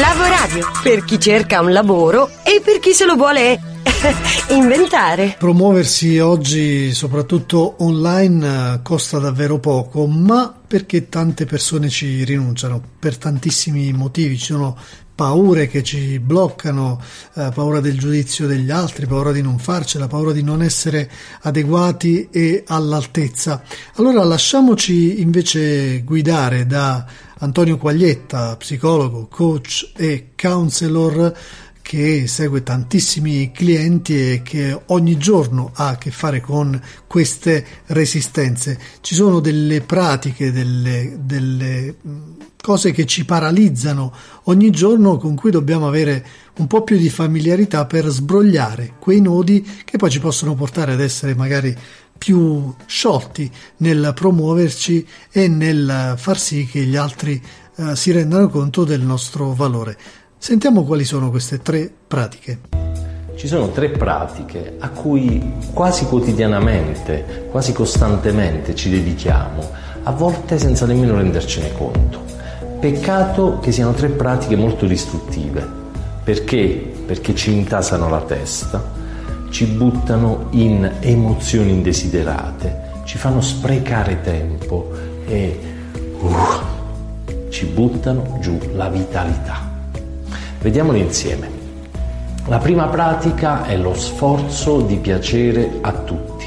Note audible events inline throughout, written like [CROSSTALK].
Lavoradio, per chi cerca un lavoro e per chi se lo vuole [LAUGHS] inventare. Promuoversi oggi, soprattutto online, costa davvero poco, ma perché tante persone ci rinunciano? Per tantissimi motivi. Ci sono paure che ci bloccano, eh, paura del giudizio degli altri, paura di non farcela, paura di non essere adeguati e all'altezza. Allora lasciamoci invece guidare da Antonio Quaglietta, psicologo, coach e counselor che segue tantissimi clienti e che ogni giorno ha a che fare con queste resistenze. Ci sono delle pratiche, delle, delle cose che ci paralizzano ogni giorno con cui dobbiamo avere un po' più di familiarità per sbrogliare quei nodi che poi ci possono portare ad essere magari più sciolti nel promuoverci e nel far sì che gli altri eh, si rendano conto del nostro valore. Sentiamo quali sono queste tre pratiche. Ci sono tre pratiche a cui quasi quotidianamente, quasi costantemente ci dedichiamo, a volte senza nemmeno rendercene conto. Peccato che siano tre pratiche molto distruttive. Perché? Perché ci intasano la testa, ci buttano in emozioni indesiderate, ci fanno sprecare tempo e uh, ci buttano giù la vitalità. Vediamole insieme. La prima pratica è lo sforzo di piacere a tutti.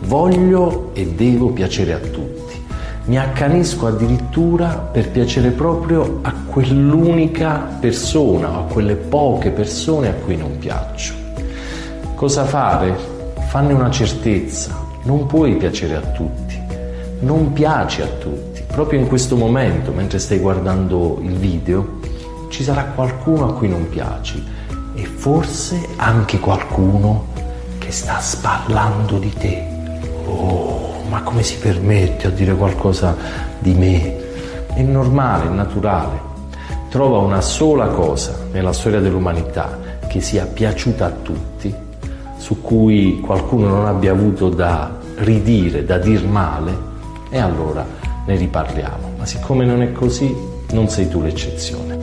Voglio e devo piacere a tutti. Mi accanisco addirittura per piacere proprio a quell'unica persona o a quelle poche persone a cui non piaccio. Cosa fare? Fanne una certezza, non puoi piacere a tutti, non piaci a tutti. Proprio in questo momento, mentre stai guardando il video, ci sarà qualcuno a cui non piaci e forse anche qualcuno che sta sparlando di te. Oh, ma come si permette a dire qualcosa di me? È normale, è naturale. Trova una sola cosa nella storia dell'umanità che sia piaciuta a tutti su cui qualcuno non abbia avuto da ridire, da dir male, e allora ne riparliamo. Ma siccome non è così, non sei tu l'eccezione.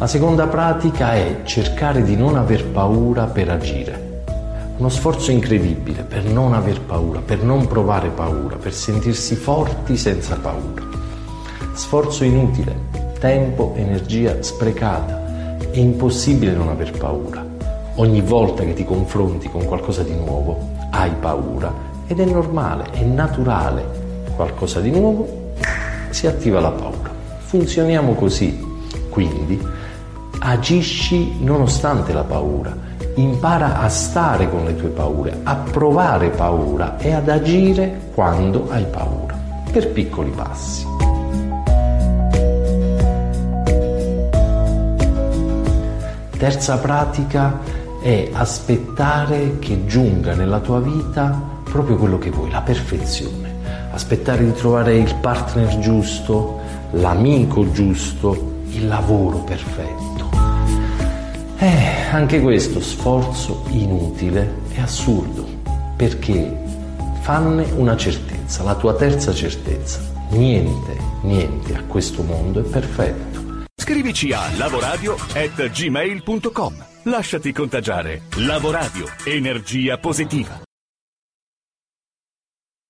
La seconda pratica è cercare di non aver paura per agire. Uno sforzo incredibile per non aver paura, per non provare paura, per sentirsi forti senza paura. Sforzo inutile, tempo, energia sprecata è impossibile non aver paura. Ogni volta che ti confronti con qualcosa di nuovo hai paura ed è normale, è naturale. Qualcosa di nuovo si attiva la paura. Funzioniamo così. Quindi agisci nonostante la paura. Impara a stare con le tue paure, a provare paura e ad agire quando hai paura, per piccoli passi. Terza pratica è aspettare che giunga nella tua vita proprio quello che vuoi, la perfezione. Aspettare di trovare il partner giusto, l'amico giusto, il lavoro perfetto. Eh, anche questo sforzo inutile è assurdo, perché fanne una certezza, la tua terza certezza. Niente, niente a questo mondo è perfetto. Scrivici a lavoradio.gmail.com Lasciati contagiare. Lavoradio. Energia positiva.